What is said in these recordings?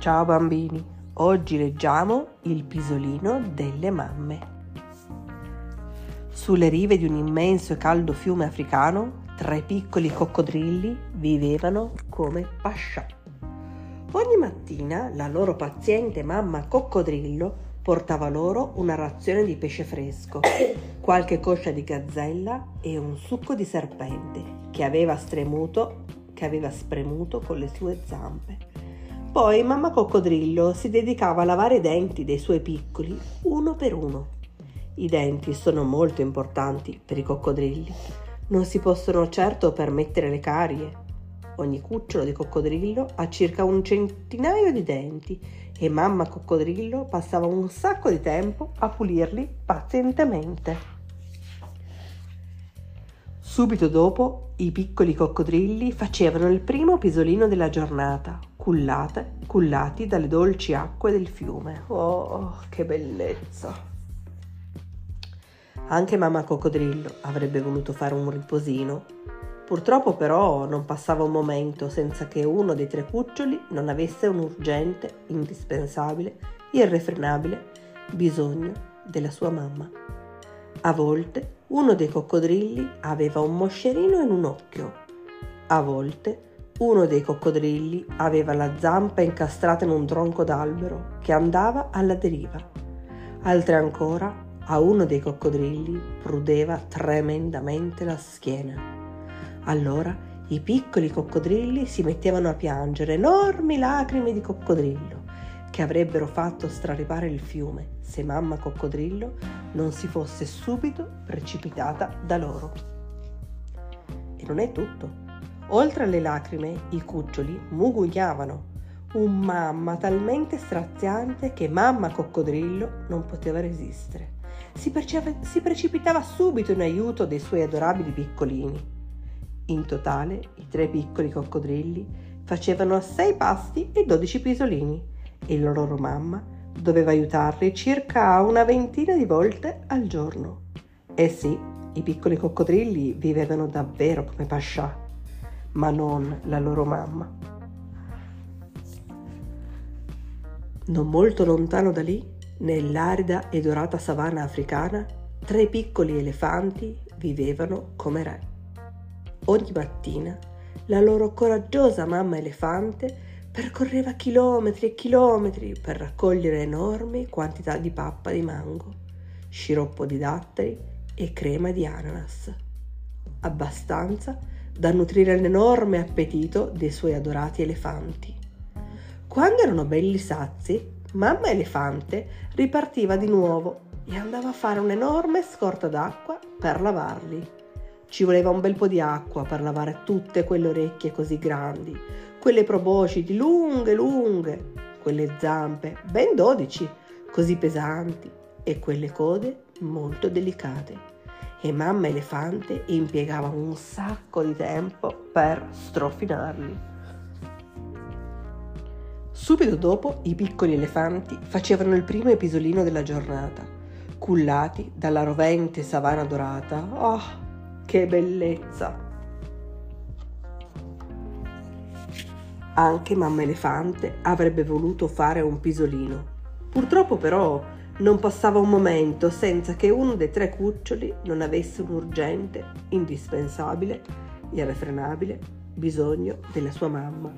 Ciao bambini, oggi leggiamo Il pisolino delle mamme. Sulle rive di un immenso e caldo fiume africano, tre piccoli coccodrilli vivevano come pascià. Ogni mattina la loro paziente mamma coccodrillo portava loro una razione di pesce fresco, qualche coscia di gazzella e un succo di serpente che aveva stremuto, che aveva spremuto con le sue zampe. Poi mamma coccodrillo si dedicava a lavare i denti dei suoi piccoli uno per uno. I denti sono molto importanti per i coccodrilli. Non si possono certo permettere le carie. Ogni cucciolo di coccodrillo ha circa un centinaio di denti e mamma coccodrillo passava un sacco di tempo a pulirli pazientemente. Subito dopo i piccoli coccodrilli facevano il primo pisolino della giornata, cullate, cullati dalle dolci acque del fiume. Oh, che bellezza! Anche mamma coccodrillo avrebbe voluto fare un riposino, Purtroppo però non passava un momento senza che uno dei tre cuccioli non avesse un urgente, indispensabile, irrefrenabile bisogno della sua mamma. A volte uno dei coccodrilli aveva un moscerino in un occhio. A volte uno dei coccodrilli aveva la zampa incastrata in un tronco d'albero che andava alla deriva. Altre ancora, a uno dei coccodrilli prudeva tremendamente la schiena. Allora i piccoli coccodrilli si mettevano a piangere enormi lacrime di coccodrillo che avrebbero fatto straripare il fiume se mamma coccodrillo non si fosse subito precipitata da loro. E non è tutto. Oltre alle lacrime, i cuccioli mugugliavano. Un mamma talmente straziante che mamma coccodrillo non poteva resistere. Si, perceve, si precipitava subito in aiuto dei suoi adorabili piccolini. In totale, i tre piccoli coccodrilli facevano sei pasti e dodici pisolini e la loro mamma doveva aiutarli circa una ventina di volte al giorno. Eh sì, i piccoli coccodrilli vivevano davvero come pascià, ma non la loro mamma. Non molto lontano da lì, nell'arida e dorata savana africana, tre piccoli elefanti vivevano come re. Ogni mattina la loro coraggiosa mamma elefante percorreva chilometri e chilometri per raccogliere enormi quantità di pappa di mango, sciroppo di datteri e crema di ananas, abbastanza da nutrire l'enorme appetito dei suoi adorati elefanti. Quando erano belli sazi, mamma elefante ripartiva di nuovo e andava a fare un'enorme scorta d'acqua per lavarli. Ci voleva un bel po' di acqua per lavare tutte quelle orecchie così grandi, quelle proboscidi lunghe lunghe, quelle zampe, ben dodici, così pesanti, e quelle code molto delicate. E mamma elefante impiegava un sacco di tempo per strofinarli. Subito dopo i piccoli elefanti facevano il primo episolino della giornata, cullati dalla rovente savana dorata. Oh, che bellezza! Anche mamma elefante avrebbe voluto fare un pisolino. Purtroppo però non passava un momento senza che uno dei tre cuccioli non avesse un urgente, indispensabile, irrefrenabile bisogno della sua mamma.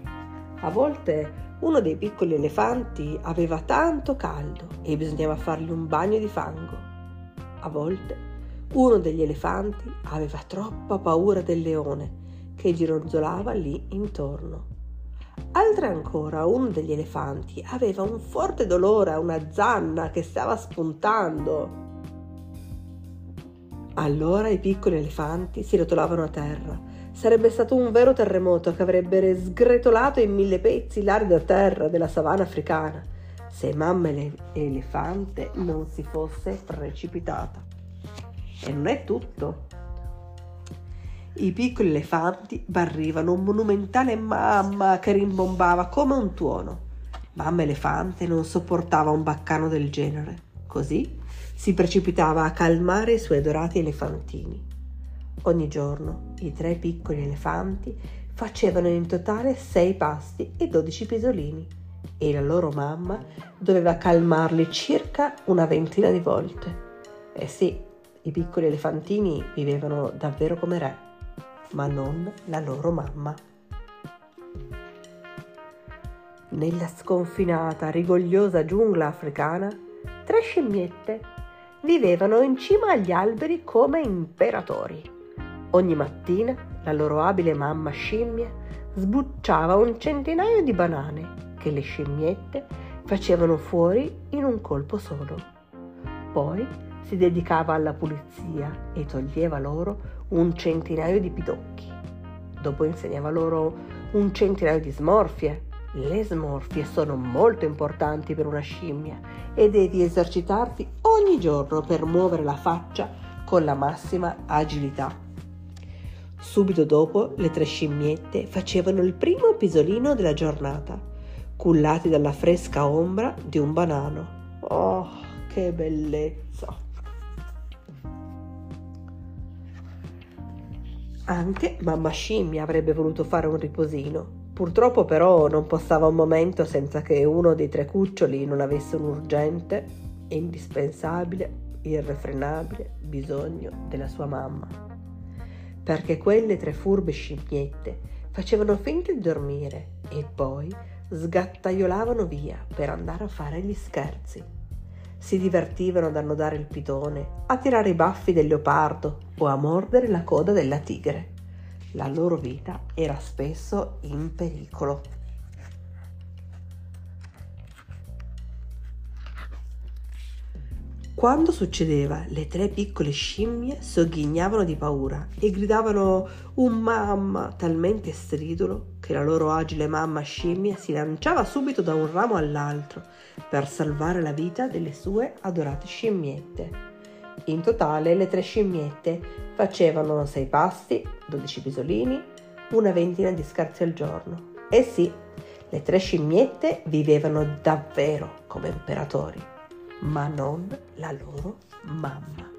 A volte uno dei piccoli elefanti aveva tanto caldo e bisognava fargli un bagno di fango. A volte uno degli elefanti aveva troppa paura del leone che gironzolava lì intorno. Altre ancora, uno degli elefanti aveva un forte dolore a una zanna che stava spuntando. Allora i piccoli elefanti si rotolavano a terra. Sarebbe stato un vero terremoto che avrebbe sgretolato in mille pezzi l'arida terra della savana africana se mamma elefante non si fosse precipitata. E non è tutto. I piccoli elefanti barrivano un monumentale mamma che rimbombava come un tuono. Mamma elefante non sopportava un baccano del genere. Così si precipitava a calmare i suoi adorati elefantini. Ogni giorno i tre piccoli elefanti facevano in totale sei pasti e dodici pisolini e la loro mamma doveva calmarli circa una ventina di volte. Eh sì, i piccoli elefantini vivevano davvero come re, ma non la loro mamma. Nella sconfinata, rigogliosa giungla africana, tre scimmiette vivevano in cima agli alberi come imperatori. Ogni mattina la loro abile mamma scimmia sbucciava un centinaio di banane che le scimmiette facevano fuori in un colpo solo. Poi si dedicava alla pulizia e toglieva loro un centinaio di pidocchi. Dopo insegnava loro un centinaio di smorfie. Le smorfie sono molto importanti per una scimmia e devi esercitarti ogni giorno per muovere la faccia con la massima agilità. Subito dopo le tre scimmiette facevano il primo pisolino della giornata, cullati dalla fresca ombra di un banano. Oh, che bellezza! Anche mamma scimmia avrebbe voluto fare un riposino. Purtroppo però non passava un momento senza che uno dei tre cuccioli non avesse un urgente, indispensabile, irrefrenabile bisogno della sua mamma perché quelle tre furbe scimmiette facevano finta di dormire e poi sgattaiolavano via per andare a fare gli scherzi. Si divertivano ad annodare il pitone, a tirare i baffi del leopardo o a mordere la coda della tigre. La loro vita era spesso in pericolo. Quando succedeva, le tre piccole scimmie sogghignavano di paura e gridavano un mamma talmente stridulo che la loro agile mamma scimmia si lanciava subito da un ramo all'altro per salvare la vita delle sue adorate scimmiette. In totale le tre scimmiette facevano sei passi, dodici pisolini, una ventina di scherzi al giorno. E sì, le tre scimmiette vivevano davvero come imperatori ma non la loro mamma.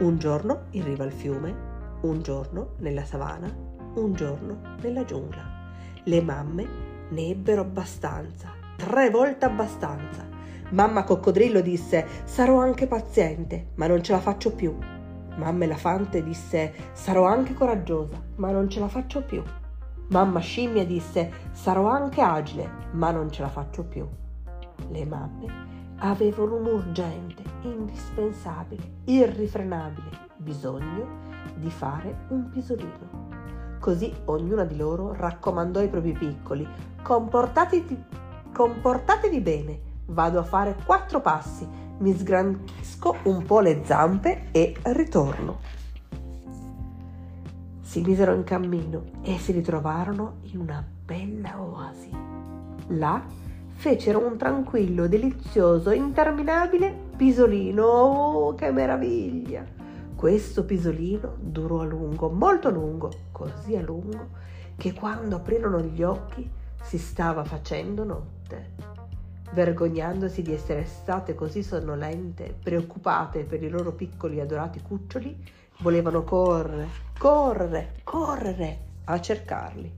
Un giorno in riva al fiume, un giorno nella savana, un giorno nella giungla. Le mamme ne ebbero abbastanza, tre volte abbastanza. Mamma coccodrillo disse sarò anche paziente, ma non ce la faccio più. Mamma elefante disse sarò anche coraggiosa, ma non ce la faccio più. Mamma scimmia disse sarò anche agile, ma non ce la faccio più. Le mamme avevano un urgente, indispensabile, irrifrenabile bisogno di fare un pisolino. Così ognuna di loro raccomandò ai propri piccoli, comportatevi, comportatevi bene, vado a fare quattro passi, mi sgranchisco un po' le zampe e ritorno. Si misero in cammino e si ritrovarono in una bella oasi. Là fecero un tranquillo, delizioso, interminabile pisolino. Oh, che meraviglia! Questo pisolino durò a lungo, molto lungo, così a lungo che quando aprirono gli occhi si stava facendo notte. Vergognandosi di essere state così sonnolente, preoccupate per i loro piccoli adorati cuccioli, volevano correre, correre, correre a cercarli.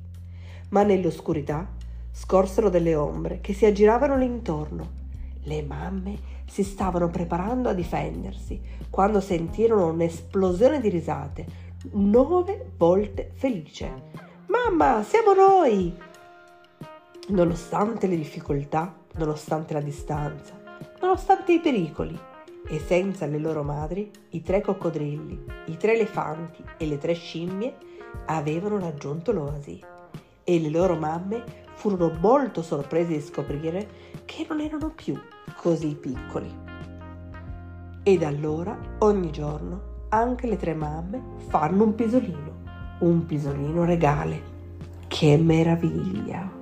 Ma nell'oscurità scorsero delle ombre che si aggiravano lì intorno. Le mamme si stavano preparando a difendersi quando sentirono un'esplosione di risate, nove volte felice. Mamma, siamo noi! Nonostante le difficoltà, nonostante la distanza, nonostante i pericoli, e senza le loro madri, i tre coccodrilli, i tre elefanti e le tre scimmie avevano raggiunto l'oasi e le loro mamme furono molto sorpresi di scoprire che non erano più così piccoli. E da allora, ogni giorno, anche le tre mamme fanno un pisolino, un pisolino regale. Che meraviglia!